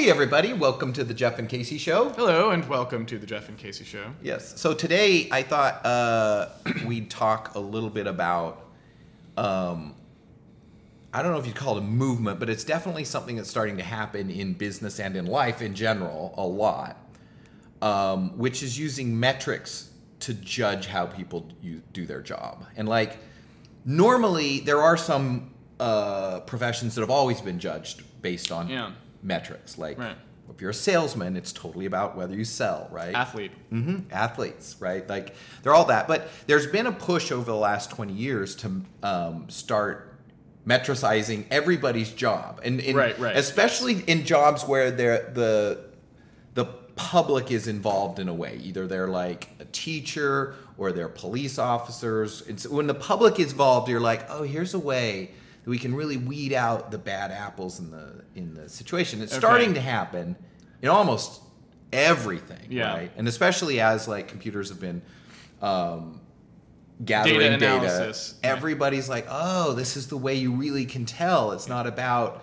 Hey, everybody, welcome to the Jeff and Casey Show. Hello, and welcome to the Jeff and Casey Show. Yes, so today I thought uh, we'd talk a little bit about, um, I don't know if you'd call it a movement, but it's definitely something that's starting to happen in business and in life in general a lot, um, which is using metrics to judge how people do, do their job. And like, normally there are some uh, professions that have always been judged based on Yeah. Metrics. Like, Right. if you're a salesman, it's totally about whether you sell, right? Athlete. hmm Athletes, right? Like they're all that. But there's been a push over the last 20 years to um, start metricizing everybody's job, and, and Right, right. especially in jobs where they're the the public is involved in a way. Either they're like a teacher or they're police officers. It's when the public is involved, you're like, oh, here's a way that we can really weed out the bad apples in the in the situation. It's Okay. starting to happen in almost everything, Yeah. right? And especially as like computers have been um, gathering Data data, analysis, yeah. everybody's like, oh, this is the way you really can tell. It's not about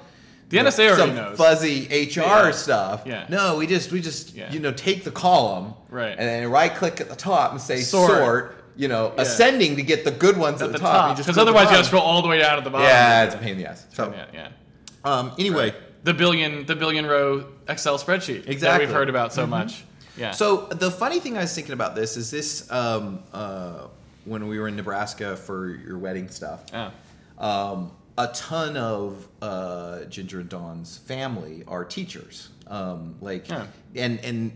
The you know, NSA already some knows. fuzzy HR Yeah. stuff. Yeah. No, we just we just Yeah. you know take the column Right. and then right click at the top and say Sort. sort. You know, Yeah. ascending to get the good ones at, At the top. top. Because otherwise you have to scroll all the way down to the bottom. Yeah, it's a pain in the ass. So yeah, yeah. um, anyway, The billion the billion row Excel spreadsheet that Exactly. we've heard about so much. Yeah. So the funny thing I was thinking about this is this um, uh, when we were in Nebraska for your wedding stuff. yeah. um, a ton of uh, Ginger and Dawn's family are teachers, um, like Yeah. and and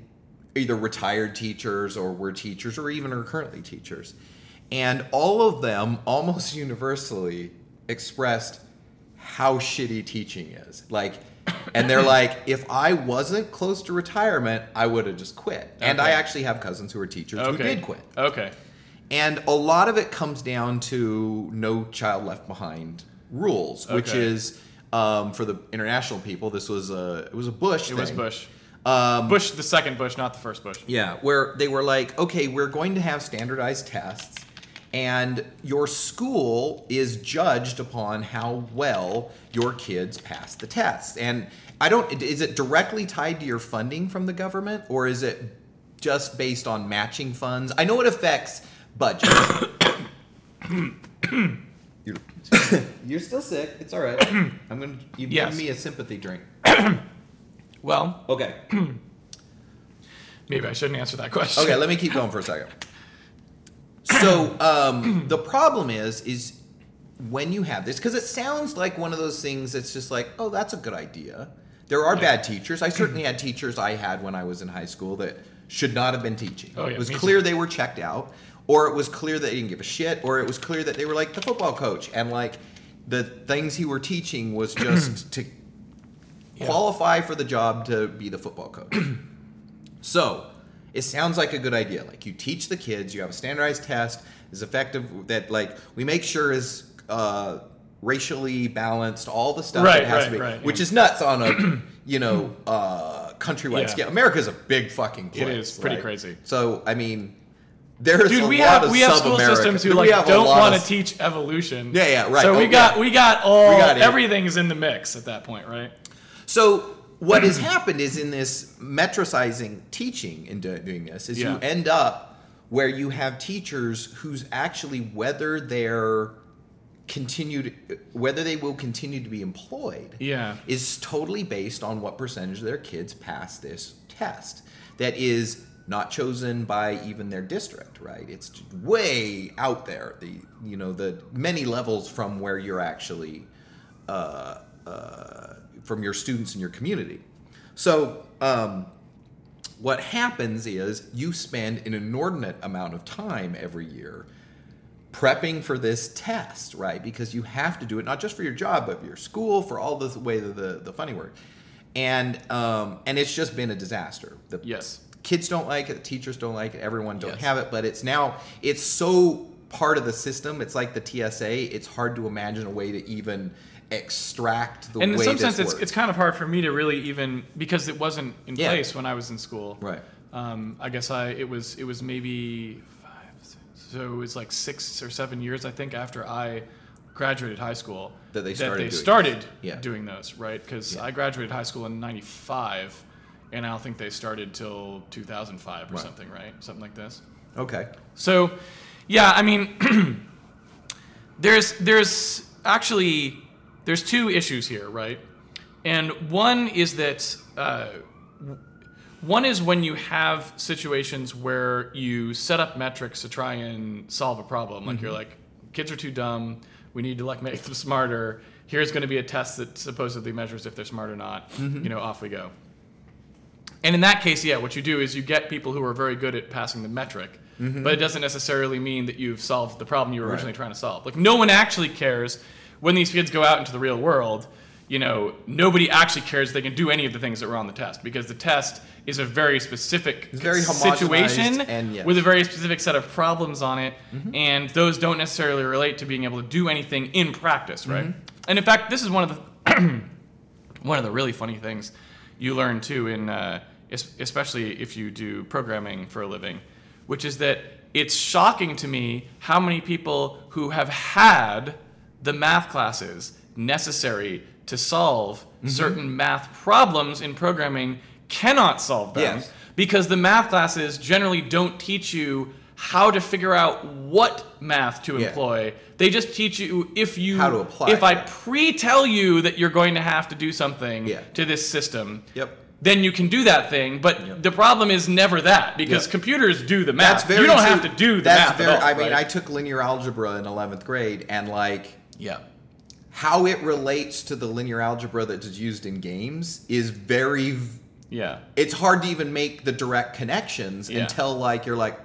either retired teachers or were teachers or even are currently teachers, and all of them almost universally expressed how shitty teaching is. Like, and they're like, if I wasn't close to retirement, I would have just quit. And I actually have cousins who are teachers who did quit. Okay. And a lot of it comes down to no child left behind rules, which is um, for the international people. This was a it was a Bush. It was. Bush. Um, Bush the second Bush, not the first Bush. yeah, where they were like, okay, we're going to have standardized tests, and your school is judged upon how well your kids pass the tests. And I don't, is it directly tied to your funding from the government, or is it just based on matching funds? I know it affects budget. you're, you're still sick. It's all right. I'm gonna. You've Yes. given me a sympathy drink. Well, Okay. maybe I shouldn't answer that question. Okay, let me keep going for a second. So um, the problem is, is when you have this, because it sounds like one of those things that's just like, oh, that's a good idea. There are bad teachers. I certainly had teachers I had when I was in high school that should not have been teaching. Oh, yeah, it was clear they were checked out, or it was clear that they didn't give a shit, or it was clear that they were like the football coach and like the things he were teaching was just to qualify for the job to be the football coach. So it sounds like a good idea. Like you teach the kids, you have a standardized test, is effective that like we make sure is uh, racially balanced, all the stuff Right, that has right, to be, right, which yeah. is nuts on a you know uh, countrywide Yeah. scale. America's a big fucking place. It is pretty right? crazy. So I mean, there's Dude, a we lot have of we have school systems who like don't want to teach evolution. Yeah, yeah, right. So we Oh, got yeah. we got all We got everything's in the mix at that point, right? So what has happened is in this metricizing teaching in doing this is Yeah. you end up where you have teachers who's actually whether they're continued whether they will continue to be employed Yeah. is totally based on what percentage of their kids pass this test that is not chosen by even their district right it's way out there the you know the many levels from where you're actually uh, uh, from your students in your community so um, what happens is you spend an inordinate amount of time every year prepping for this test, right? Because you have to do it not just for your job, but for your school, for all the way that the, the funny work. And um, and it's just been a disaster. The Yes. kids don't like it, the teachers don't like it, everyone don't Yes. have it, but it's now it's so part of the system. It's like the TSA. It's hard to imagine a way to even extract the and in some sense, it's, it's kind of hard for me to really even because it wasn't in Yeah. place when I was in school. Right. Um, I guess I it was it was maybe five, so it was like six or seven years I think after I graduated high school That they started they doing started. Yeah. doing those, right? Because Yeah. I graduated high school in '95, and I don't think they started till 2005 or Right. something, right? Something like this. Okay. So, yeah, I mean, there's there's actually there's two issues here, right? And one is that uh, one is when you have situations where you set up metrics to try and solve a problem, like you're mm-hmm. like, kids are too dumb. We need to like make them smarter. Here's going to be a test that supposedly measures if they're smart or not. Mm-hmm. You know, off we go. And in that case, yeah, what you do is you get people who are very good at passing the metric, mm-hmm. but it doesn't necessarily mean that you've solved the problem you were Right. originally trying to solve. Like no one actually cares when these kids go out into the real world. You know, nobody actually cares they can do any of the things that were on the test because the test is a very specific very situation and yes. with a very specific set of problems on it, and those don't necessarily relate to being able to do anything in practice, right? And in fact, this is one of the one of the really funny things you learn too in uh, especially if you do programming for a living which is that it's shocking to me how many people who have had the math classes necessary to solve Mm-hmm. certain math problems in programming cannot solve them Yes. because the math classes generally don't teach you how to figure out what math to Yeah. employ. They just teach you if you How to apply if I pre-tell you that you're going to have to do something Yeah. to this system. Yep. Then you can do that thing, but Yep. the problem is never that because Yep. computers do the math. That's very you don't true. have to do the That's math very, all. I mean, right? I took linear algebra in 11th grade, and like yeah, how it relates to the linear algebra that is used in games is very. yeah, It's hard to even make the direct connections Yeah. until like you're like,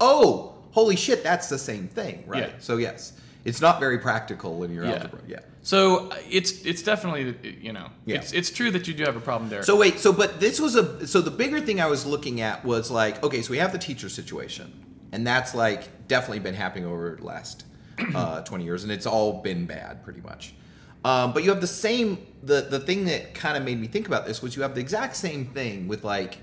oh, holy shit, that's the same thing, right? Yeah. So yes, it's not very practical linear Yeah. algebra. Yeah. So uh, it's it's definitely you know Yeah. it's it's true that you do have a problem there. So wait, so but this was a so the bigger thing I was looking at was like okay, so we have the teacher situation, and that's like definitely been happening over the last uh, twenty years, and it's all been bad pretty much. Um, but you have the same the the thing that kind of made me think about this was you have the exact same thing with like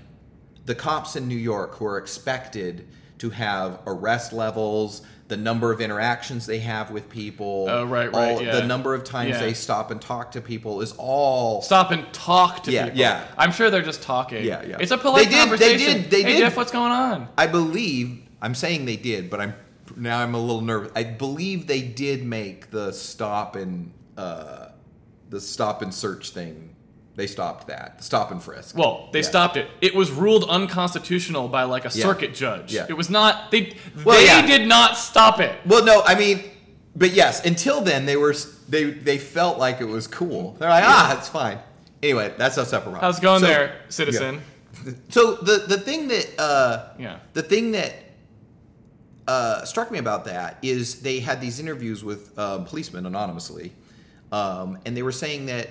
the cops in New York who are expected to have arrest levels, the number of interactions they have with people, Oh, right, right, all- yeah. the number of times Yeah. they stop and talk to people is all Stop and talk to Yeah, people. yeah. I'm sure they're just talking. Yeah, yeah. It's a polite They did- they did- they hey did. Jeff, what's going on? I believe I'm saying they did, but I'm now I'm a little nervous. I believe they did make the stop and uh, the stop and search thing. They stopped that. Stop and frisk. Well, they Yeah. stopped it. It was ruled unconstitutional by like a Yeah. circuit judge. Yeah. It was not. They Well, they yeah. did not stop it. Well, no, I mean, but yes. Until then, they were they they felt like it was cool. They're like, ah, it's fine. Anyway, that's a separate. How's it going So- there, citizen? So the the thing that uh, Yeah. the thing that uh, struck me about that is they had these interviews with um, policemen anonymously, um, and they were saying that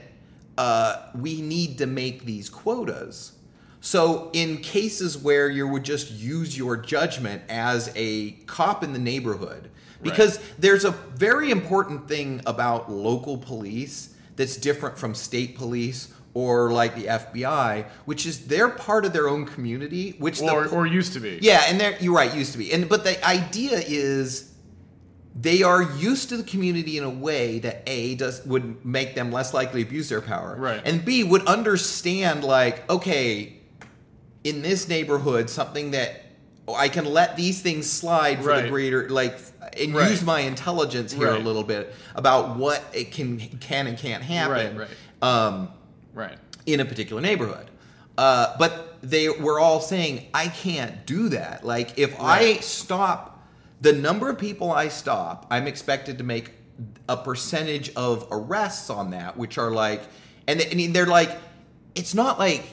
uh, we need to make these quotas. So in cases where you would just use your judgment as a cop in the neighborhood, because there's a very important thing about local police that's different from state police or like the FBI, which is they're part of their own community, which the Or or used to be. yeah, and they're you're right, used to be. And but the idea is they are used to the community in a way that A does would make them less likely to abuse their power. Right. And B would understand like, okay, in this neighborhood, something that I can let these things slide for the greater like and Right. use my intelligence here Right. a little bit about what it can can and can't happen. Right, Um Right. in a particular neighborhood. Uh, but they were all saying, I can't do that. Like, if I stop the number of people I stop, I'm expected to make a percentage of arrests on that, which are like, and, they, I mean, they're like, it's not like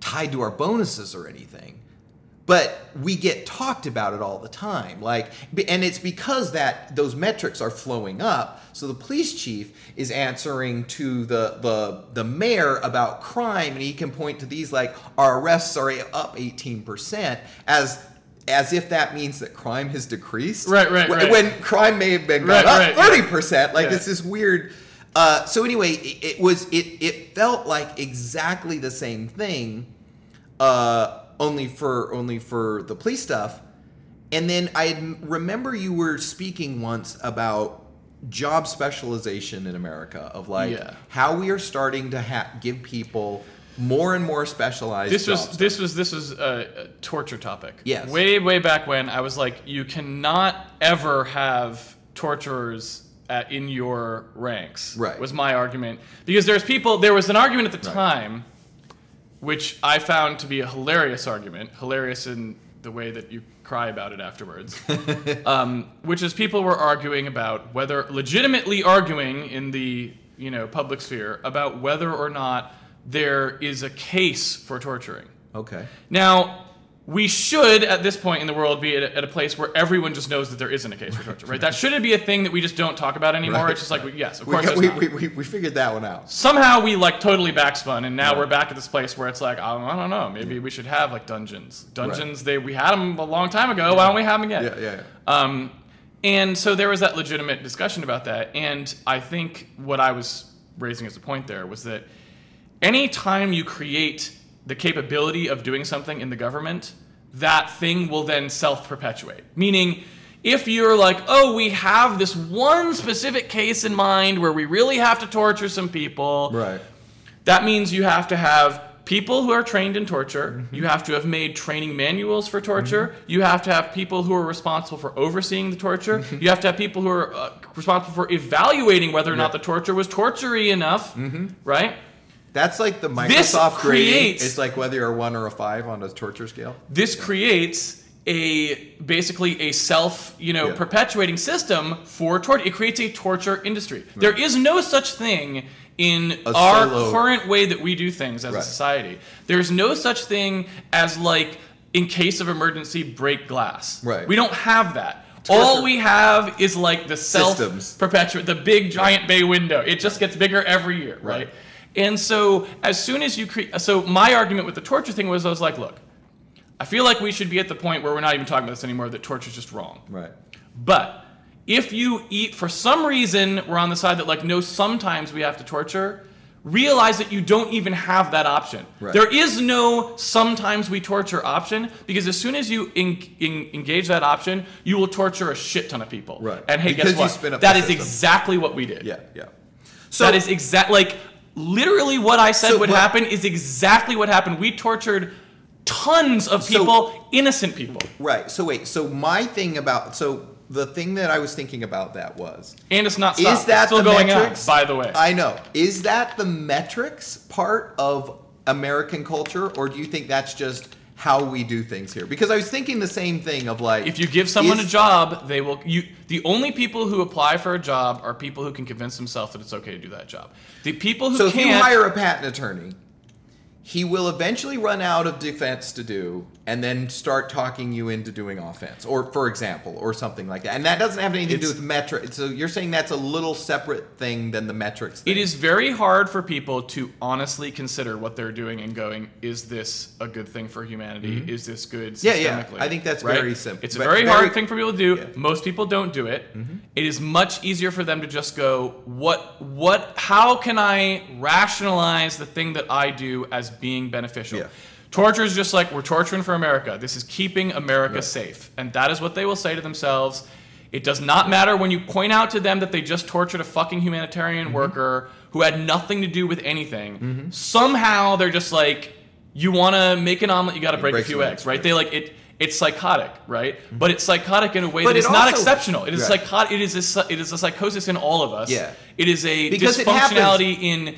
tied to our bonuses or anything but we get talked about it all the time like and it's because that those metrics are flowing up so the police chief is answering to the the the mayor about crime and he can point to these like our arrests are up 18% as as if that means that crime has decreased Right, right, right. when crime may have been Right, gone right, up yeah. 30% like Yeah. this is weird uh, so anyway it, it was it it felt like exactly the same thing uh, only for only for the police stuff. And then I remember you were speaking once about job specialization in America of like Yeah. how we are starting to ha- give people more and more specialized this was this was this was a, a torture topic. Yes. Way way back when I was like, you cannot ever have torturers at, in your ranks. Right. Was my argument because there's people. There was an argument at the Right. time, which I found to be a hilarious argument. Hilarious in the way that you cry about it afterwards. um, which is people were arguing about whether legitimately arguing in the you know public sphere about whether or not there is a case for torturing. okay. Now, we should, at this point in the world, be at a, at a place where everyone just knows that there isn't a case for torture, right? That shouldn't be a thing that we just don't talk about anymore. Right, it's just like, yes, of We, course. got- we, we, we, we figured that one out. Somehow we like totally backspun, and now Yeah. we're back at this place where it's like, I don't, I don't know, maybe we should have like dungeons. Dungeons, they we had them a long time ago. Why don't we have them again? Yeah, yeah. yeah. Um, and so there was that legitimate discussion about that. And I think what I was raising as a point there was that anytime you create the capability of doing something in the government, that thing will then self perpetuate. Meaning, if you're like, oh, we have this one specific case in mind where we really have to torture some people, Right. that means you have to have people who are trained in torture. Mm-hmm. You have to have made training manuals for torture. Mm-hmm. You have to have people who are responsible for overseeing the torture. Mm-hmm. You have to have people who are uh, responsible for evaluating whether or not the torture was tortury enough, right? That's like the Microsoft creates- It's like whether you're a one or a five on a torture scale. This creates a basically a self, you know, Yeah. perpetuating system for torture. It creates a torture industry. There is no such thing in A our solo- current way that we do things as Right. a society. There's no such thing as like in case of emergency break glass. Right. We don't have that. Torture. All we have is like the self perpetuate the big giant bay window. It just gets bigger every year, right? And so as soon as you create, so my argument with the torture thing was I was like, look, I feel like we should be at the point where we're not even talking about this anymore. That torture is just wrong. Right. But if you eat, for some reason, we're on the side that like no, sometimes we have to torture. Realize that you don't even have that option. Right. There is no sometimes we torture option because as soon as you en- en- engage that option, you will torture a shit ton of people. Right. And hey, Because guess what? That system. exactly what we did. Yeah. Yeah. So that is exact like literally what I said So would what- happen is exactly what happened. We tortured tons of So- people, innocent people. right. So wait. So my thing about so the thing that I was thinking about that was And it's not stopped. is that it's still the going metrics? on, by the way. I know. Is that the metrics part of American culture, or do you think that's just how we do things here? Because I was thinking the same thing of like if you give someone is- a job, they will you the only people who apply for a job are people who can convince themselves that it's okay to do that job. The people who So if you can't hire a patent attorney, he will eventually run out of defense to do and then start talking you into doing offense or for example or something like that. And that doesn't have anything to do with metric. So you're saying that's a little separate thing than the metrics thing. It is very hard for people to honestly consider what they're doing and going, is this a good thing for humanity? Is this good Mm-hmm. Yeah, yeah. systemically? I think that's Right? very simple. It's a very, very- hard thing for people to do. Yeah. Mm-hmm. Most people don't do it. It is much easier for them to just go, what what how can I rationalize the thing that I do as being beneficial? Yeah. Torture is just like we're torturing for America. This is keeping America safe. And that is what they will say to themselves. It does not matter when you point out to them that they just tortured a fucking humanitarian Mm-hmm. worker who had nothing to do with anything. Somehow they're just like, you want to make an omelet, you got to break, a few eggs, right? right. They like it. It's psychotic, right? But it's psychotic in a way But that is it not exceptional. It is Right. psychotic. It is a, it is a psychosis in all of us. Yeah. It is a Because dysfunctionality in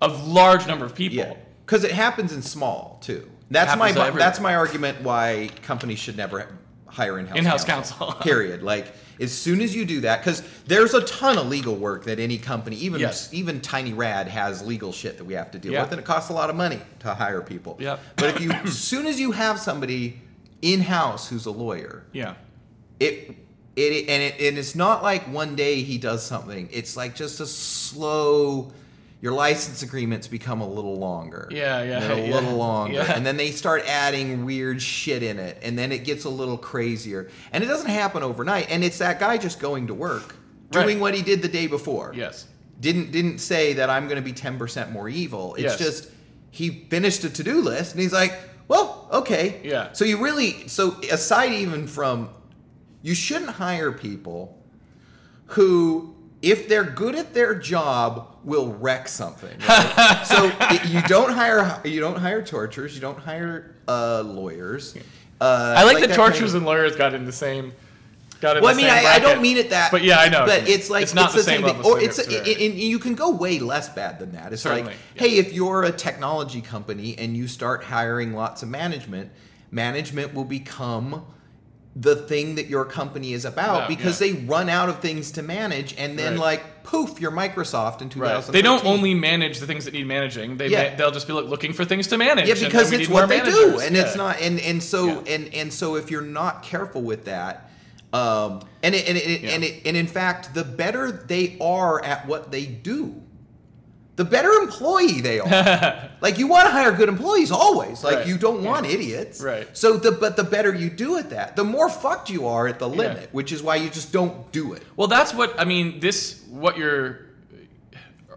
a large number of people. Yeah, because it happens in small too. That's my everywhere. that's my argument why companies should never hire in-house In-house counsel. period. Like as soon as you do that, because there's a ton of legal work that any company, even Yes. even Tiny Rad, has legal shit that we have to deal Yeah. with, and it costs a lot of money to hire people. Yep. But if you, as soon as you have somebody in-house who's a lawyer, Yeah. it it and it and it's not like one day he does something. It's like just a slow. Your license agreements become a little longer. Yeah, yeah, a yeah, little longer, yeah. and then they start adding weird shit in it, and then it gets a little crazier. And it doesn't happen overnight. And it's that guy just going to work, Right. doing what he did the day before. Yes. Didn't didn't say that I'm going to be ten percent more evil. It's Yes. just he finished a to do list, and he's like, well, okay. Yeah. So you really so aside even from you shouldn't hire people who if they're good at their job, will wreck something. right? so it- you don't hire you don't hire torturers, you don't hire uh, lawyers. Uh, I like, that that torturers kind of- and lawyers got in the same. Got in Well, I mean, same I, I don't mean it that. But yeah, I know. But it's like it's not the, same thing. level. Or it's severity. and you can go way less bad than that. It's Certainly, like, yeah. hey, if you're a technology company and you start hiring lots of management, management will become the thing that your company is about Yeah, because yeah. they run out of things to manage, and then Right. like poof, you're Microsoft in 2013. Right. They don't only manage the things that need managing. They Yeah. ma- they'll just be like, looking for things to manage. yeah because it's what they do managers. and it's not and and so Yeah. and and so if you're not careful with that um and it, and it, Yeah. and it, and in fact the better they are at what they do the better employee they are like you want to hire good employees always like Right. you don't want Yeah. idiots Right. so the but the better you do at that the more fucked you are at the limit which is why you just don't do it Well, that's what I mean. This what you're.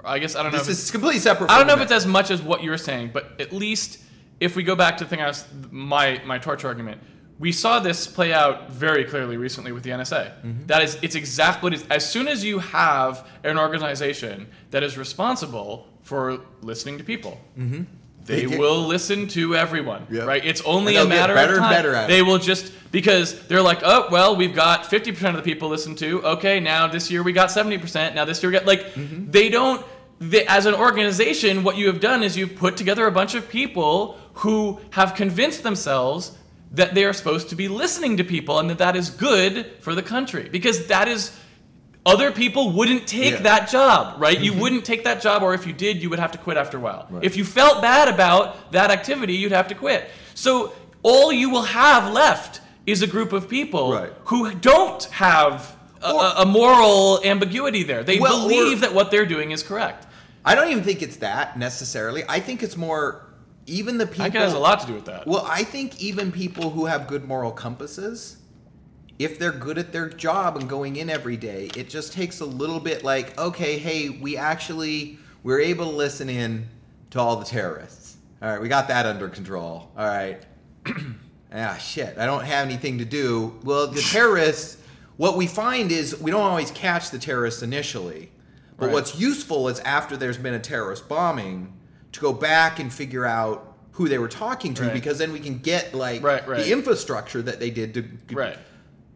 I guess I don't know. this is completely separate I don't know if it's as much as what you're saying, but at least if we go back to the thing I was my my torture argument, we saw this play out very clearly recently with the NSA. Mm-hmm. That is, it's exactly what it is. As soon as you have an organization that is responsible for listening to people. They Mm-hmm. They get- will listen to everyone, Yeah. right? It's only And a they'll get matter better of and time. better at it. they will just because they're like, oh well, we've got fifty percent of the people listen to. Okay, now this year we got seventy percent. Now this year we got like Mm-hmm. they don't. They, as an organization, what you have done is you've put together a bunch of people who have convinced themselves that they are supposed to be listening to people and that that is good for the country because that is other people wouldn't take Yeah. that job, right? You mm-hmm. wouldn't take that job, or if you did, you would have to quit after a while. Right. If you felt bad about that activity, you'd have to quit. So all you will have left is a group of people Right. who don't have a, Or- a- moral ambiguity there. They Well, or- believe that what they're doing is correct. I don't even think it's that necessarily. I think it's more even the people. I think it has a lot to do with that. Well, I think even people who have good moral compasses, if they're good at their job and going in every day, it just takes a little bit like, okay, hey, we actually we're able to listen in to all the terrorists. All right, we got that under control. All right. ah, shit, I don't have anything to do. Well, the terrorists, what we find is we don't always catch the terrorists initially. But Right. what's useful is after there's been a terrorist bombing to go back and figure out who they were talking to Right. because then we can get like Right, right. the infrastructure that they did to right.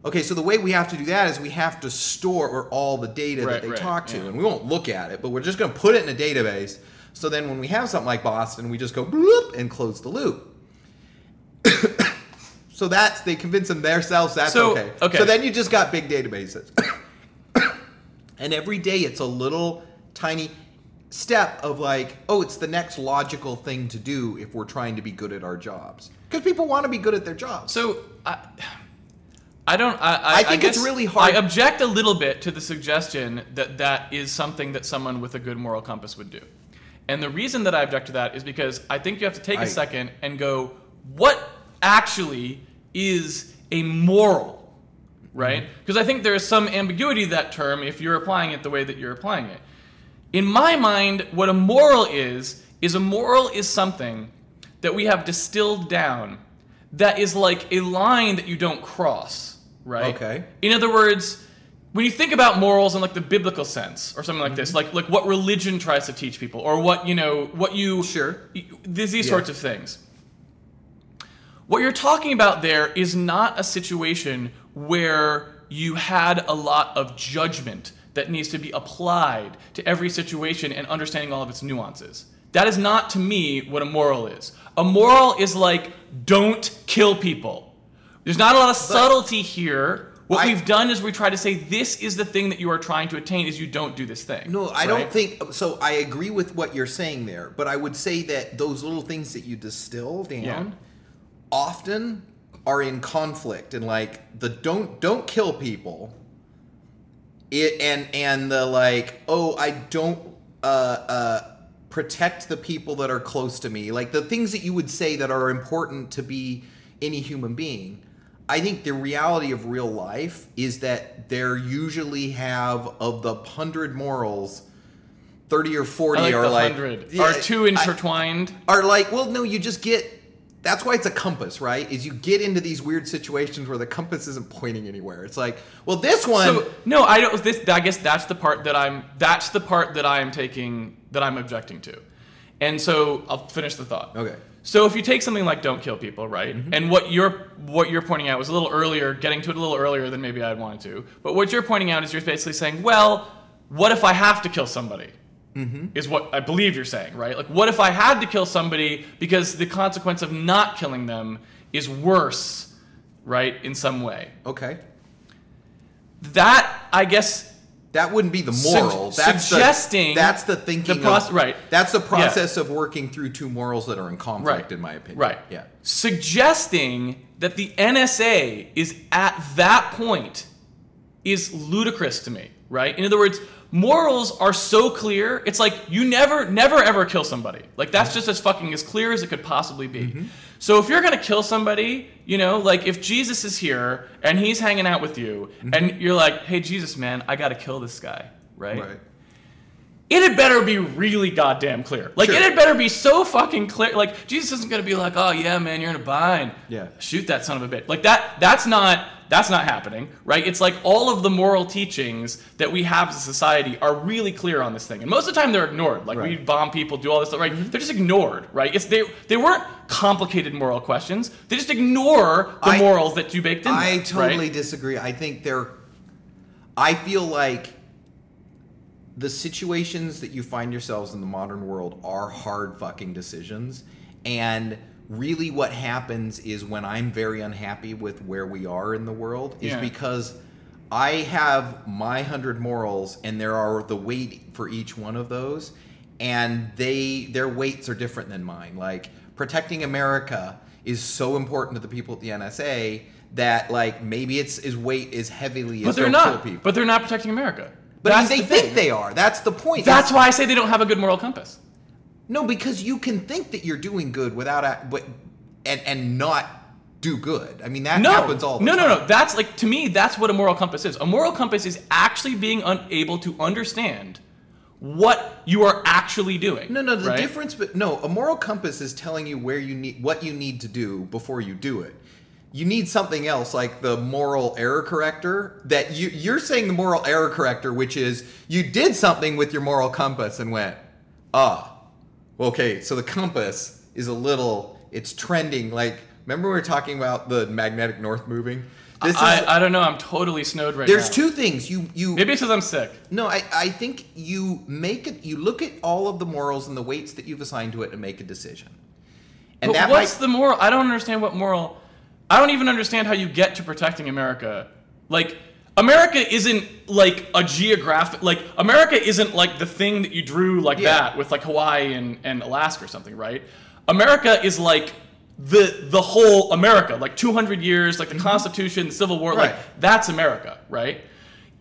Okay, so the way we have to do that is we have to store all the data that they talk to, yeah. and we won't look at it, but we're just going to put it in a database. So then, when we have something like Boston, we just go bloop and close the loop. so that's they convince them themselves that's So, okay. okay. So then you just got big databases, and every day it's a little tiny step of like, oh, it's the next logical thing to do if we're trying to be good at our jobs because people want to be good at their jobs. So I, I don't. I, I, I think it's really hard- I object a little bit to the suggestion that that is something that someone with a good moral compass would do, and the reason that I object to that is because I think you have to take a I- second and go, what actually is a moral, right? Mm-hmm. Because I think there is some ambiguity to that term if you're applying it the way that you're applying it. In my mind, what a moral is, is a moral is something that we have distilled down that is like a line that you don't cross, right? Okay. In other words, when you think about morals in like the biblical sense or something like this, Mm-hmm. like like what religion tries to teach people or what, you know, what you Sure. these, these Yeah. sorts of things. What you're talking about there is not a situation where you had a lot of judgment that needs to be applied to every situation and understanding all of its nuances. That is not to me what a moral is. A moral is like don't kill people. There's not a lot of subtlety here. What I- we've done is we try to say this is the thing that you are trying to attain is you don't do this thing. No, I right? don't think so. I agree with what you're saying there, but I would say that those little things that you distill down Yeah. often are in conflict and like the don't don't kill people. It and and the like oh I don't uh uh protect the people that are close to me like the things that you would say that are important to be any human being. I think the reality of real life is that there usually have of the hundred morals, thirty or forty like are like hundred. Yeah, are two I- intertwined? are like well no you just get that's why it's a compass, right? Is you get into these weird situations where the compass isn't pointing anywhere. It's like, well, this one. So no, I don't. This I guess that's the part that I'm. That's the part that I am taking. That I'm objecting to. And so I'll finish the thought. Okay. So if you take something like "Don't Kill People," right, mm-hmm. and what you're what you're pointing out was a little earlier, getting to it a little earlier than maybe I'd wanted to. But what you're pointing out is you're basically saying, well, what if I have to kill somebody? Mm-hmm. Is what I believe you're saying, right? Like, what if I had to kill somebody because the consequence of not killing them is worse, right, in some way? okay. That I guess That wouldn't be the moral. that's suggesting the, that's the thinking. the proce- of, right. That's the process of working through two morals that are in conflict, Right. in my opinion. Right. Yeah. Suggesting that the NSA is at that point is ludicrous to me, right? In other words, morals are so clear. It's like you never, never, ever kill somebody. Like that's just as fucking as clear as it could possibly be. Mm-hmm. So if you're gonna kill somebody, you know, like if Jesus is here and he's hanging out with you, Mm-hmm. and you're like, "Hey, Jesus, man, I gotta kill this guy," right? Right. It had better be really goddamn clear. Like Sure. it had better be so fucking clear. Like Jesus isn't gonna be like, oh yeah, man, you're in a bind. Yeah. Shoot that son of a bitch. Like that. That's not. That's not happening, right? It's like all of the moral teachings that we have as a society are really clear on this thing, and most of the time they're ignored. Like we Right. Mm-hmm. bomb people, do all this stuff, right? They're just ignored, right? It's they. They weren't complicated moral questions. They just ignore the I- morals that you baked in. I there, totally Right? disagree. I think they're. I feel like the situations that you find yourselves in the modern world are hard fucking decisions. And really, what happens is when I'm very unhappy with where we are in the world, is Yeah. because I have my hundred morals, and there are the weight for each one of those, and they their weights are different than mine. Like protecting America is so important to the people at the NSA that like maybe it's his weight is heavily But as they're not. people. But they're not protecting America. But That's they the think they are. That's the point. That's It's- why I say they don't have a good moral compass. no, because you can think that you're doing good without a, but and and not do good. I mean that no, happens all the no, time. No, no, no. That's like to me. That's what a moral compass is. A moral compass is actually being unable to understand what you are actually doing. No, no. The right? difference, but no, a moral compass is telling you where you need what you need to do before you do it. You need something else like the moral error corrector that you you're saying the moral error corrector, which is you did something with your moral compass and went, ah, okay, so the compass is a little, it's trending. Like, remember we were talking about the magnetic north moving? This is I, I don't know. I'm totally snowed right now. there's now. two things you you Maybe it's because I'm sick. no, I, I think you make it. You look at all of the morals and the weights that you've assigned to it and make a decision. And but that what's might, the moral? I don't understand what moral. I don't even understand how you get to protecting America. Like America isn't like a geographic. Like America isn't like the thing that you drew like Yeah. that with like Hawaii and, and Alaska or something, right? America is like the the whole America, like 200 years, like the Constitution, the Civil War, Mm-hmm. Right. like that's America, right?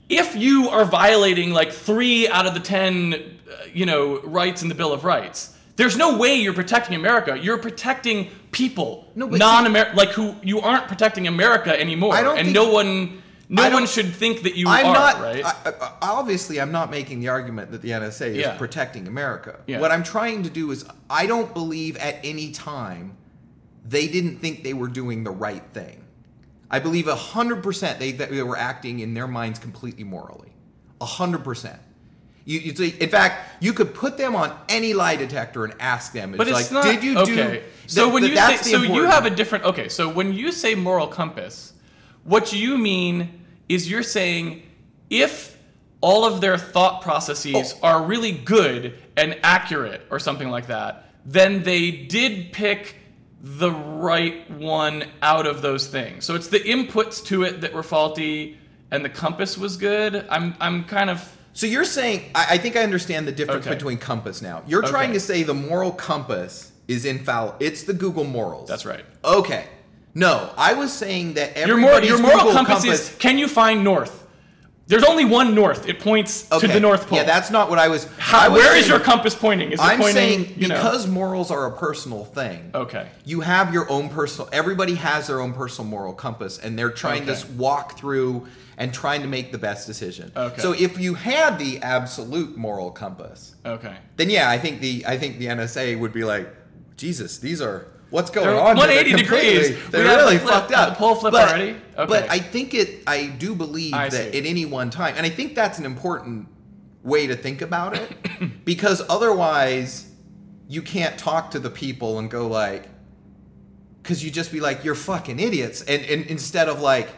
If you are violating like three out of the ten, uh, you know, rights in the Bill of Rights, there's no way you're protecting America. You're protecting people, No, non-Amer, like who you aren't protecting America anymore, I don't and think- no one, no one should think that you I'm are, not. right? I, I- obviously, I'm not making the argument that the NSA is Yeah. protecting America. Yeah. What I'm trying to do is, I don't believe at any time they didn't think they were doing the right thing. I believe hundred percent they they were acting in their minds completely morally. hundred percent. You, you see, in fact, you could put them on any lie detector and ask them. It's But it's like, not. did you okay. do? So when that- you say, so you have a different. Okay, so when you say moral compass, what you mean is you're saying if all of their thought processes Oh. are really good and accurate or something like that, then they did pick the right one out of those things. So it's the inputs to it that were faulty and the compass was good. I'm I'm kind of So you're saying, I, I think I understand the difference Okay. between compass now. You're trying to say the moral compass is infallible. It's the Google morals. That's right. Okay. No, I was saying that Your, mor- everybody's your moral Google compass, is can you find north? There's only one north. It points okay. to the North Pole. Yeah, that's not what I was. How, I was where is saying- your compass pointing? Is it I'm pointing? saying you know? because morals are a personal thing. Okay. You have your own personal. Everybody has their own personal moral compass, and they're trying to Okay. s- walk through and trying to make the best decision. Okay. So if you had the absolute moral compass, Okay. then yeah, I think the I think the NSA would be like, Jesus, these are what's going They're on? here. 180 They're degrees. They're really flip- fucked up. the pole flip but, already? Okay. But I think it. I do believe I that see. at any one time, and I think that's an important way to think about it, because otherwise, you can't talk to the people and go like, because you just be like, you're fucking idiots, and, and instead of like,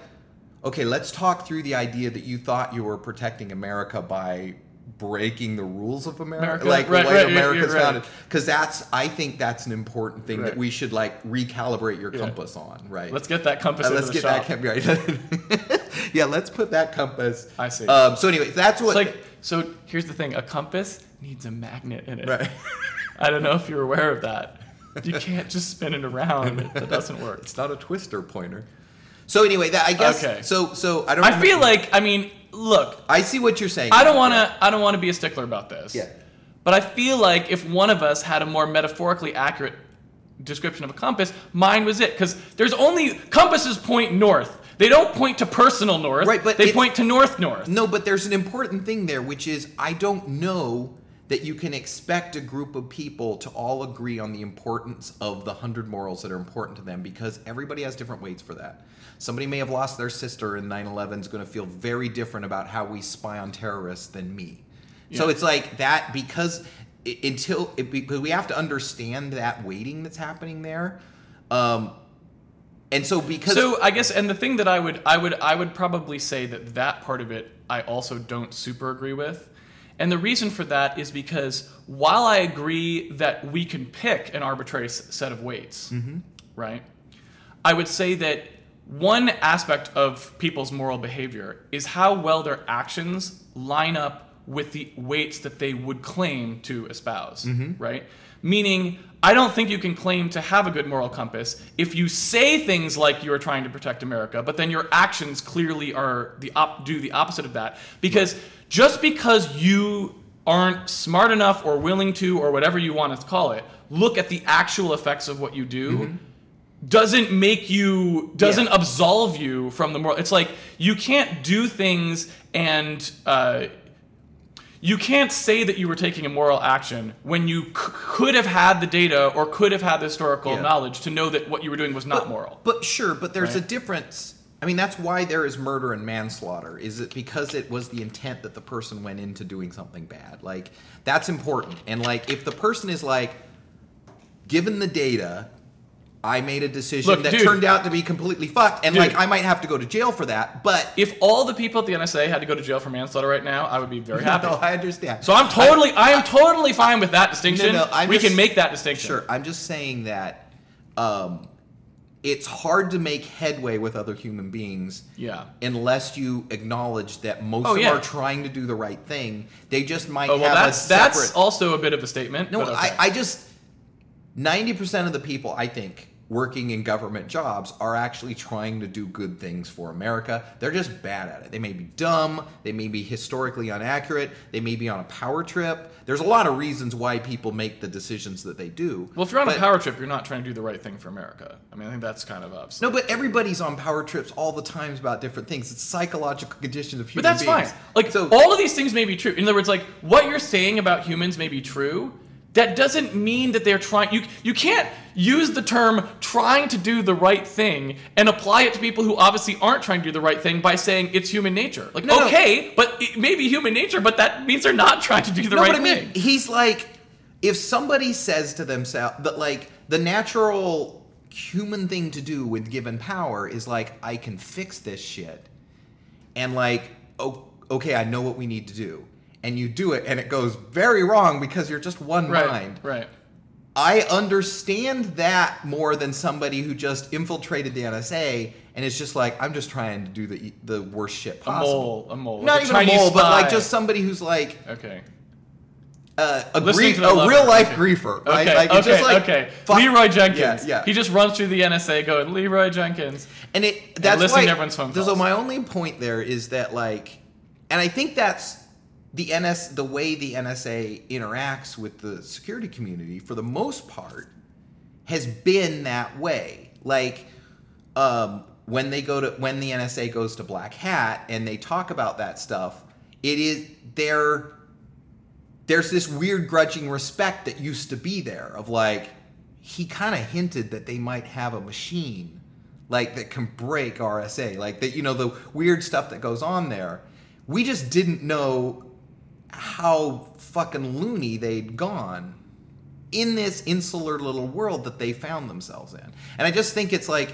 okay, let's talk through the idea that you thought you were protecting America by breaking the rules of America, America, like right, the way right, America's right. founded. Because that's, I think that's an important thing that we should like recalibrate your Yeah. compass on, right? Let's get that compass Uh, let's get that compass right. yeah, let's put that compass. I see. Um, so anyway, that's what. It's like so. Here's the thing: a compass needs a magnet in it. right. I don't know if you're aware of that. You can't just spin it around. It, that doesn't work. It's not a twister pointer. So anyway, that I guess. Okay. So so I don't. I remember- feel like I mean, look, I see what you're saying. I don't want to. I don't want to be a stickler about this. Yeah. But I feel like if one of us had a more metaphorically accurate description of a compass, mine was it. Because there's only compasses point north. They don't point to personal north. Right, but they point to north north. No, but there's an important thing there, which is I don't know that you can expect a group of people to all agree on the importance of the 100 morals that are important to them because everybody has different weights for that. Somebody may have lost their sister in 9 11 is going to feel very different about how we spy on terrorists than me. So it's like that because i- until it, because we have to understand that weighting that's happening there. Um, and so because So I guess, and the thing that I would, I would, I would probably say that that part of it, I also don't super agree with, and the reason for that is because while I agree that we can pick an arbitrary set of weights, right? I would say that one aspect of people's moral behavior is how well their actions line up with the weights that they would claim to espouse, mm-hmm. right? Meaning, I don't think you can claim to have a good moral compass if you say things like you are trying to protect America, but then your actions clearly are the op- do the opposite of that. Because just because you aren't smart enough or willing to or whatever you want to call it, look at the actual effects of what you do mm-hmm. Doesn't make you doesn't Yeah. absolve you from the moral it's like you can't do things and uh, you can't say that you were taking a moral action when you c- could have had the data or could have had the historical Yeah. knowledge to know that what you were doing was not moral But sure, but there's a difference. I mean, that's why there is murder and manslaughter. Is it because it was the intent that the person went into doing something bad? Like that's important. And like if the person is like, given the data, I made a decision Look, that dude. turned out to be completely fucked, and Dude. like I might have to go to jail for that. But if all the people at the nsa had to go to jail for manslaughter right now i would be very happy no, I understand. so i'm totally i am totally fine with that distinction No, no, we just- can make that distinction Sure, I'm just saying that um, it's hard to make headway with other human beings yeah unless you acknowledge that most Oh, of yeah. them are trying to do the right thing. They just might oh well that's that's also a bit of a statement no, okay. I, I just ninety percent of the people I think working in government jobs are actually trying to do good things for America. They're just bad at it. They may be dumb. They may be historically inaccurate. They may be on a power trip. There's a lot of reasons why people make the decisions that they do. Well, if you're on But- a power trip, you're not trying to do the right thing for America. I mean, I think that's kind of obvious. No, but everybody's on power trips all the times about different things. It's psychological conditions of but that's beings. fine. Like, so, all of these things may be true. In other words, like, what you're saying about humans may be true. That doesn't mean that they're trying. You, you can't use the term trying to do the right thing and apply it to people who obviously aren't trying to do the right thing by saying it's human nature. Like, No, no. okay, but it may be human nature, but that means they're not trying to do the no, right but I mean, thing. he's like, if somebody says to themselves that, like, the natural human thing to do with given power is like, I can fix this shit, and like, oh, okay, I know what we need to do, and you do it, and it goes very wrong because you're just one Right, mind. right. I understand that more than somebody who just infiltrated the NSA and it's just like, I'm just trying to do the the worst shit possible. A mole, a mole. Not even a mole, but like just somebody who's like Okay. uh, a, grief, a real life griefer, right? Okay, Like, okay, just like, okay. fuck- Leroy Jenkins. Yeah, yeah. He just runs through the NSA going, Leroy Jenkins. and it that's listening why. to everyone's phone So my only point there is that like, and I think that's the NS the way the NSA interacts with the security community for the most part has been that way. Like, um, when they go to when the NSA goes to Black Hat and they talk about that stuff, it is there. There's this weird grudging respect that used to be there of like, he kind of hinted that they might have a machine like that can break RSA, like that you know the weird stuff that goes on there. We just didn't know how fucking loony they'd gone in this insular little world that they found themselves in. And I just think it's like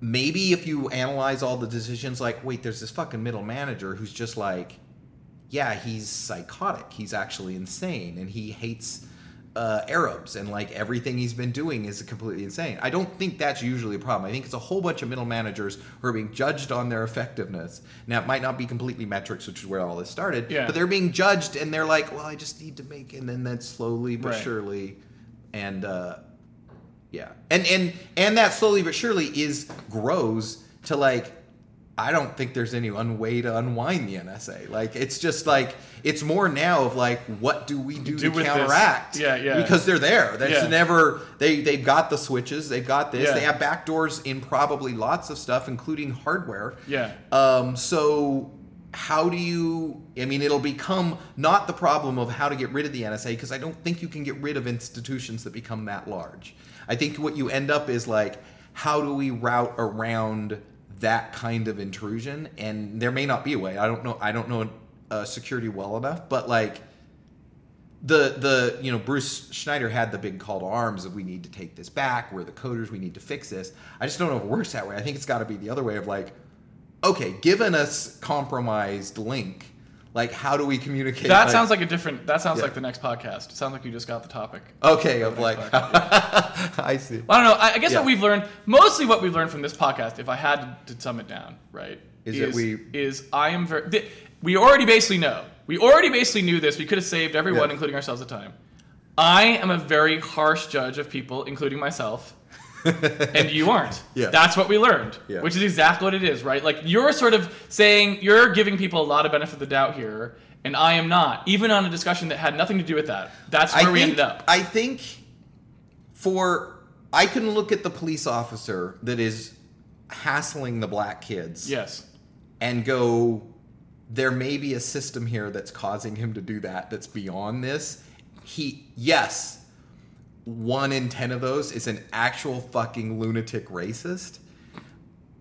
maybe if you analyze all the decisions like wait there's this fucking middle manager who's just like yeah he's psychotic he's actually insane and he hates uh, arabs and like everything he's been doing is completely insane i don't think that's usually a problem i think it's a whole bunch of middle managers who are being judged on their effectiveness now it might not be completely metrics which is where all this started Yeah. but they're being judged and they're like well i just need to make and then that slowly but Right. surely and uh yeah, and and and that slowly but surely is grows to like. I don't think there's any one way to unwind the NSA. Like it's just like it's more now of like what do we do, Do to with this. counteract? Yeah, yeah. Because they're there. There's Yeah. never they they've got the switches. They've got this. Yeah. They have backdoors in probably lots of stuff, including hardware. Yeah. Um, so how do you I mean it'll become not the problem of how to get rid of the NSA because I don't think you can get rid of institutions that become that large. I think what you end up is like how do we route around that kind of intrusion and there may not be a way. I don't know I don't know uh, security well enough, but like the the you know Bruce Schneier had the big call to arms of we need to take this back. We're the coders. We need to fix this. I just don't know if it works that way. I think it's got to be the other way of like, okay, given us compromised link, like how do we communicate? That sounds like a different. That sounds Yeah. like the next podcast. It sounds like you just got the topic. okay of like I see. I don't know. I, I guess Yeah. what we've learned, mostly what we've learned from this podcast, if I had to, to sum it down, right, Is that we- is I am very. th- we already basically know. We already basically knew this. We could have saved everyone, Yeah. including ourselves, the time. I am a very harsh judge of people, including myself. and you aren't. Yeah. That's what we learned. Yeah. Which is exactly what it is, right? Like you're sort of saying you're giving people a lot of benefit of the doubt here, and I am not, even on a discussion that had nothing to do with that. That's where I we think, ended up. I think for I can look at the police officer that is hassling the black kids. yes. and go there may be a system here that's causing him to do that that's beyond this he yes one in ten of those is an actual fucking lunatic racist.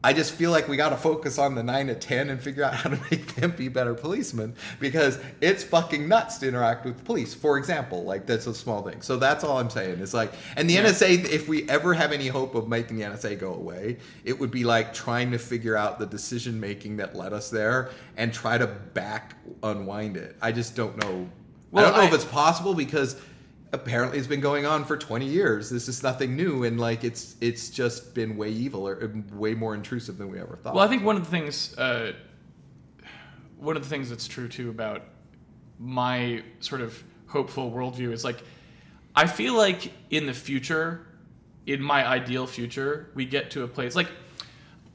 I just feel like we got to focus on the 9 to 10 and figure out how to make them be better policemen because it's fucking nuts to interact with the police for example. Like that's a small thing. So that's all i'm saying. It's like and the Yeah. nsa if we ever have any hope of making the nsa go away it would be like trying to figure out the decision making that led us there and try to back unwind it. I just don't know. Well, i don't know if it's possible because apparently it's been going on for 20 years. This is nothing new and like it's it's just been way evil or uh, way more intrusive than we ever thought. Well, I think one of the things, uh, one of the things that's true too about my sort of hopeful worldview is like, I feel like in the future, in my ideal future, we get to a place like,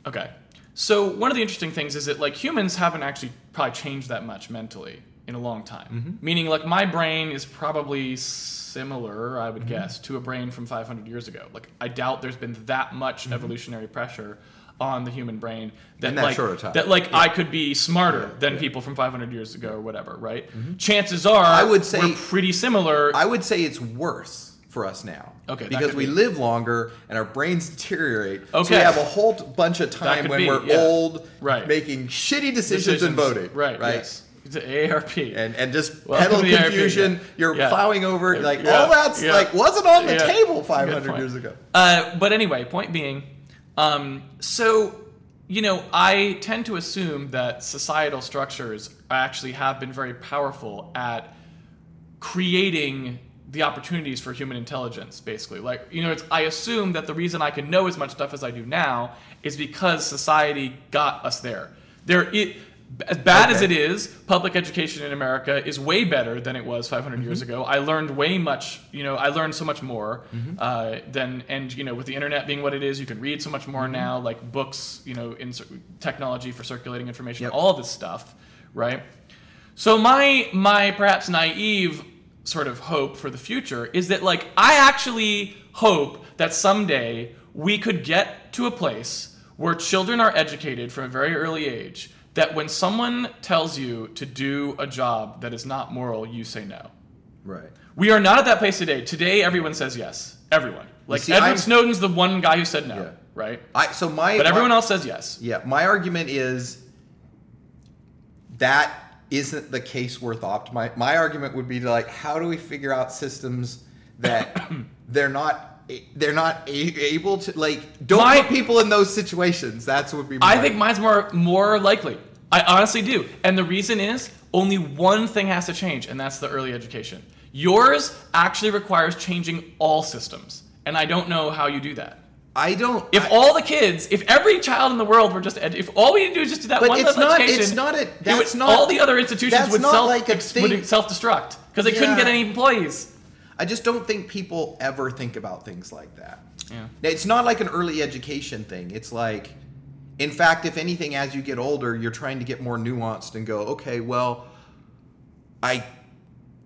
okay. So one of the interesting things is that like humans haven't actually probably changed that much mentally in a long time. Mm-hmm. Meaning like my brain is probably similar, I would mm-hmm. guess, to a brain from 500 years ago. Like I doubt there's been that much mm-hmm. evolutionary pressure on the human brain that that like time. that like I could be smarter than people from 500 years ago or whatever, right? Chances are I would say- we're pretty similar. I would say it's worse for us now. Okay, Because we be. live longer and our brains deteriorate. Okay. So we have a whole bunch of time when be, we're yeah. old, Right. making shitty decisions, and voting. Right, Right. Yes. An AARP. And and just Welcome pedal to ARP, confusion. yeah. You're Yeah. plowing over like Yeah, all that's like wasn't on the table 500 years ago. Uh, but anyway, point being, um, so you know, I tend to assume that societal structures actually have been very powerful at creating the opportunities for human intelligence. Basically, like you know, it's I assume that the reason I can know as much stuff as I do now is because society got us there. There, it. As bad as it is, public education in America is way better than it was 500 years Mm-hmm. ago. I learned way much, you know, I learned so much more Mm-hmm. uh, than, and you know, with the internet being what it is, you can read so much Mm-hmm. more now, like books, you know, in technology for circulating information, Yep. all this stuff, right? So my my perhaps naive sort of hope for the future is that like I actually hope that someday we could get to a place where children are educated from a very early age that when someone tells you to do a job that is not moral, you say no. Right. We are not at that place today. Today, everyone says yes. Everyone. Like see, Edward I'm- Snowden's the one guy who said no, Yeah. right? I so my But everyone my- else says yes. Yeah, my argument is that isn't the case worth optimizing. My argument would be like, how do we figure out systems that they're not they're not a- able to like don't My- put people in those situations. That's would be. I my- think mine's more more likely. I honestly do. And the reason is only one thing has to change, and that's the early education. Yours actually requires changing all systems. And I don't know how you do that. I don't. If I- all the kids, if every child in the world were just, edu- if all we need to do is just do that But one it's level not- education, it's not a- it would- that's not- all the other institutions would self like ex- would self destruct because they couldn't get any employees. I just don't think people ever think about things like that. Yeah. It's not like an early education thing. It's like, in fact, if anything, as you get older, you're trying to get more nuanced and go, okay, well, I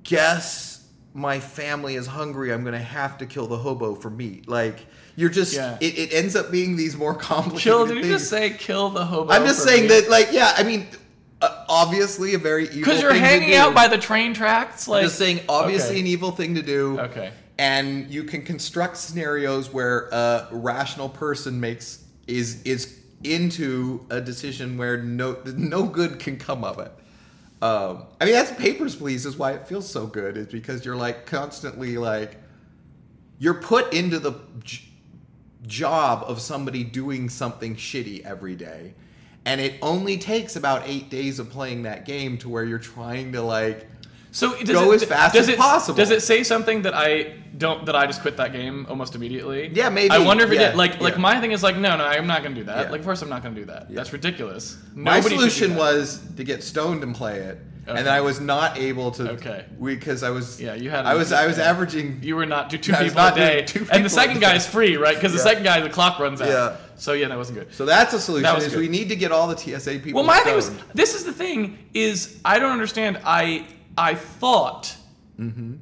guess my family is hungry. I'm going to have to kill the hobo for meat. Like, you're just, Yeah. it, it ends up being these more complicated Kill, did you things. just say kill the hobo? I'm just saying me? that, like, yeah, I mean, uh, obviously a very evil Because you're hanging do. out by the train tracks, like I'm just saying, obviously Okay. an evil thing to do. Okay. And you can construct scenarios where a rational person makes is is into a decision where no no good can come of it. Um, I mean, that's Papers, Please is why it feels so good. Is because you're like constantly like you're put into the j- job of somebody doing something shitty every day. And it only takes about eight days of playing that game to where you're trying to like So does Go it, as fast does as it, possible. Does it say something that I don't that I just quit that game almost immediately? Yeah, maybe, I wonder if it did. Like like my thing is like no no I'm not gonna do that. Yeah. Like of course I'm not gonna do that. That's ridiculous. My Nobody solution was to get stoned and play it, Okay. and I was not able to. Okay. Because I was. Yeah, you had- I was. I was averaging. you were not do two people a day, two and the second guy is free, right? Because the second guy the clock runs out. Yeah. So yeah, that wasn't good. So that's a solution. That was is good. we need to get all the TSA people. Well, my thing was this is the thing is I don't understand. I I thought Mm-hmm.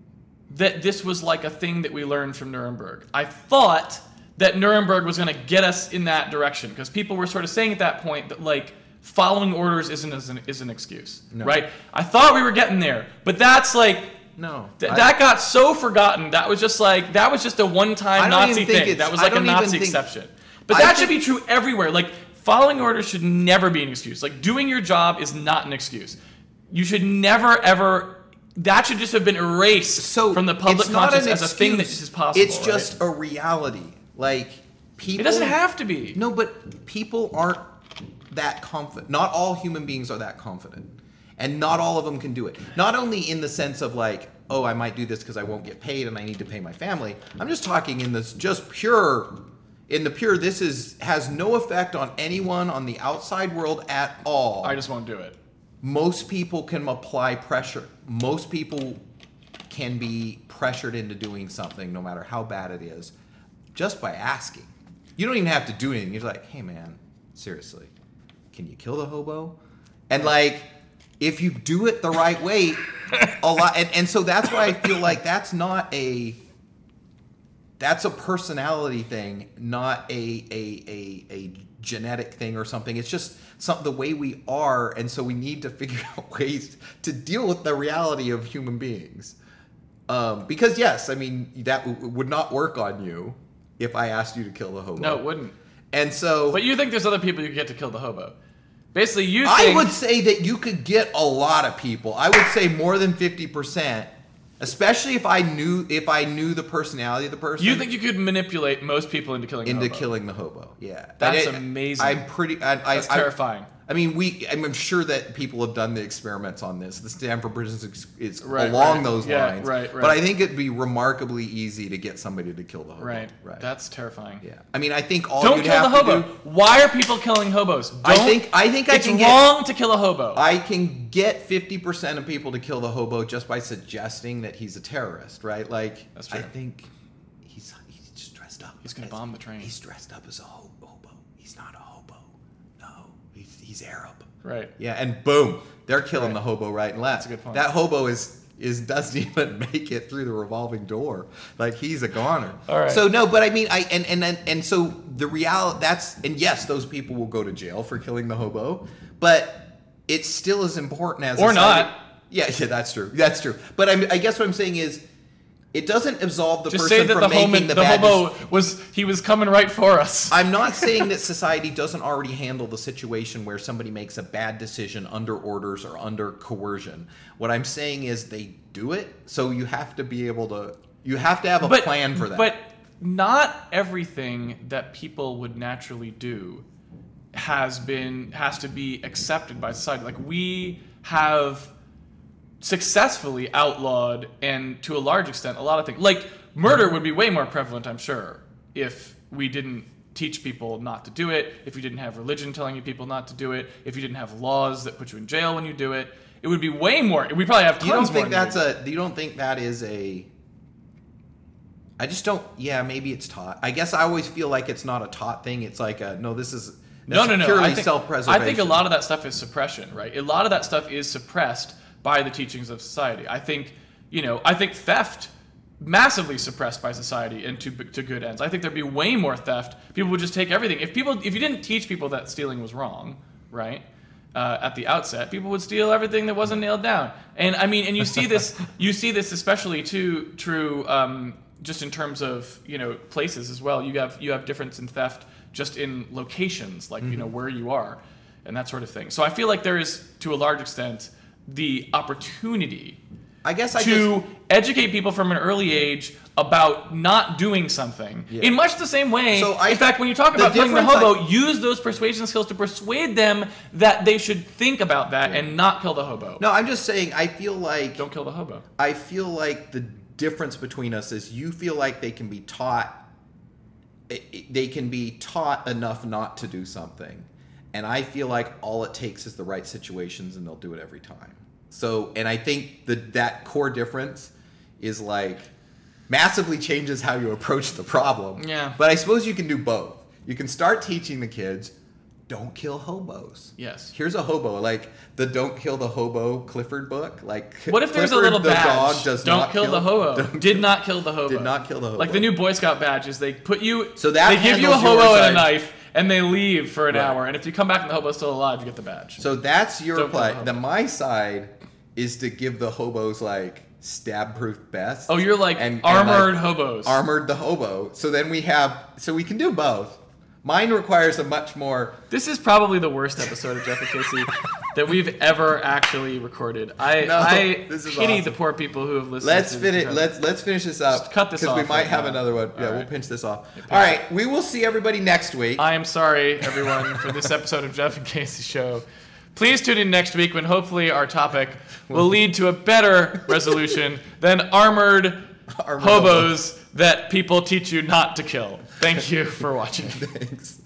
that this was like a thing that we learned from Nuremberg. I thought that Nuremberg was going to get us in that direction because people were sort of saying at that point that like following orders isn't as an, is an excuse, No. right? I thought we were getting there, but that's like. No, Th- that got so forgotten. That was just like that was just a one-time Nazi thing. That was like a Nazi think- exception. But I that should be true everywhere. Like following orders should never be an excuse. Like doing your job is not an excuse. You should never ever. That should just have been erased so from the public it's not conscience an as a thing that excuse. is possible. It's just a reality. Like people. It doesn't have to be. No, but people aren't that confident. Not all human beings are that confident. And not all of them can do it. Not only in the sense of like, oh, I might do this because I won't get paid and I need to pay my family. I'm just talking in this just pure in the pure this is has no effect on anyone on the outside world at all. I just won't do it. Most people can apply pressure. Most people can be pressured into doing something no matter how bad it is just by asking. You don't even have to do anything. You're like, hey man, seriously, can you kill the hobo? And like, if you do it the right way, a lot. And, and so that's why I feel like that's not a. That's a personality thing, not a a a, a genetic thing or something. It's just some the way we are, and so we need to figure out ways to deal with the reality of human beings. Um, because yes, I mean that w- would not work on you if I asked you to kill the hobo. No, it wouldn't. And so But you think there's other people you get to kill the hobo? Basically, you I would say that you could get a lot of people. I would say more than fifty percent, especially if I knew if I knew the personality of the person. you think you could manipulate most people into killing into hobo. killing the hobo? Yeah, That's And amazing. I'm pretty. I, I, That's terrifying. I mean, we. I'm sure that people have done the experiments on this. The Stanford Prison is, is Right, along right. those Yeah, lines. right, right. But I think it'd be remarkably easy to get somebody to kill the hobo. Right. Right. That's terrifying. yeah. I mean, I think all Don't kill the hobo. do- Why are people killing hobos? Don't, I think. I think I it's can get. wrong to kill a hobo. I can get 50% of people to kill the hobo just by suggesting that he's a terrorist, right? Like, That's true. I think he's he's just dressed up. He's gonna as- bomb the train. He's dressed up as a hobo. He's not a he's, Arab. right. Yeah, and boom, they're killing Right. the hobo right and left. That's a good point. That hobo is is doesn't even make it through the revolving door. Like he's a goner. All right. So no, but I mean, I and and and, and so the reality that's and yes, those people will go to jail for killing the hobo, but it's still as important as Or not. Yeah, yeah, that's true. That's true. But I, I guess what I'm saying is, It doesn't absolve the Just person say that from the, making homo, the, the bad hobo dec- was he was coming right for us. I'm not saying that society doesn't already handle the situation where somebody makes a bad decision under orders or under coercion. What I'm saying is they do it, so you have to be able to. You have to have a plan for that. But not everything that people would naturally do has been has to be accepted by society. Like we have successfully outlawed and to a large extent a lot of things. Like murder would be way more prevalent, I'm sure, if we didn't teach people not to do it, if you didn't have religion telling you people not to do it, if you didn't have laws that put you in jail when you do it. It would be way more. We probably have tons you don't think that's a? You don't think that is a? I just don't. Yeah, maybe it's taught. I guess I always feel like it's not a taught thing. It's like a no. This is no, no, no. Purely I think, self-preservation. I think a lot of that stuff is suppression, right? A lot of that stuff is suppressed by the teachings of society. I think, you know, I think theft massively suppressed by society and to to good ends. I think there'd be way more theft. People would just take everything. If people, if you didn't teach people that stealing was wrong, right? Uh, at the outset, people would steal everything that wasn't nailed down. And I mean, and you see this, you see this especially too true, um, just in terms of you know places as well. You have you have difference in theft just in locations, like you know where you are, and that sort of thing. So I feel like there is, to a large extent, the opportunity I guess I to just, educate people from an early age about not doing something Yeah. in much the same way. So I- in fact, when you talk about killing the hobo, I- use those persuasion skills to persuade them that they should think about that and not kill the hobo. no. I'm just saying. I feel like Don't kill the hobo. I feel like the difference between us is you feel like they can be taught it- it- they can be taught enough not to do something and I feel like all it takes is the right situations and they'll do it every time. So and I think that that core difference is like massively changes how you approach the problem. Yeah. But I suppose you can do both. You can start teaching the kids don't kill hobos. Yes. Here's a hobo, like the "Don't Kill the Hobo" Clifford book. Like, What if there's a Clifford little the badge? dog does Don't not kill, the hobo. Did not kill the hobo. Did not kill the hobo. Like the new Boy Scout badges, they put you. So that they give you a hobo and a knife, and they leave for an Right. hour. And if you come back and the hobo's still alive, you get the badge. So that's your Don't play. the. My side is to give the hobos like stab-proof vests. oh, you're like and- and, armored like, hobos. armored the hobo. So then we have. So we can do both. Mine requires a much more. This is probably the worst episode of Jeff and Casey that we've ever actually recorded. I No, I this is pity awesome. the poor people who have listened. Let's to finish. Let's let's finish this up. Just cut this because we might right have now. another one. Yeah, All we'll pinch this off. All right, we will see everybody next week. I am sorry, everyone, for this episode of Jeff and Casey Show. Please tune in next week when hopefully our topic will lead to a better resolution than armored Armored hobos that people teach you not to kill. Thank you for watching. Thanks.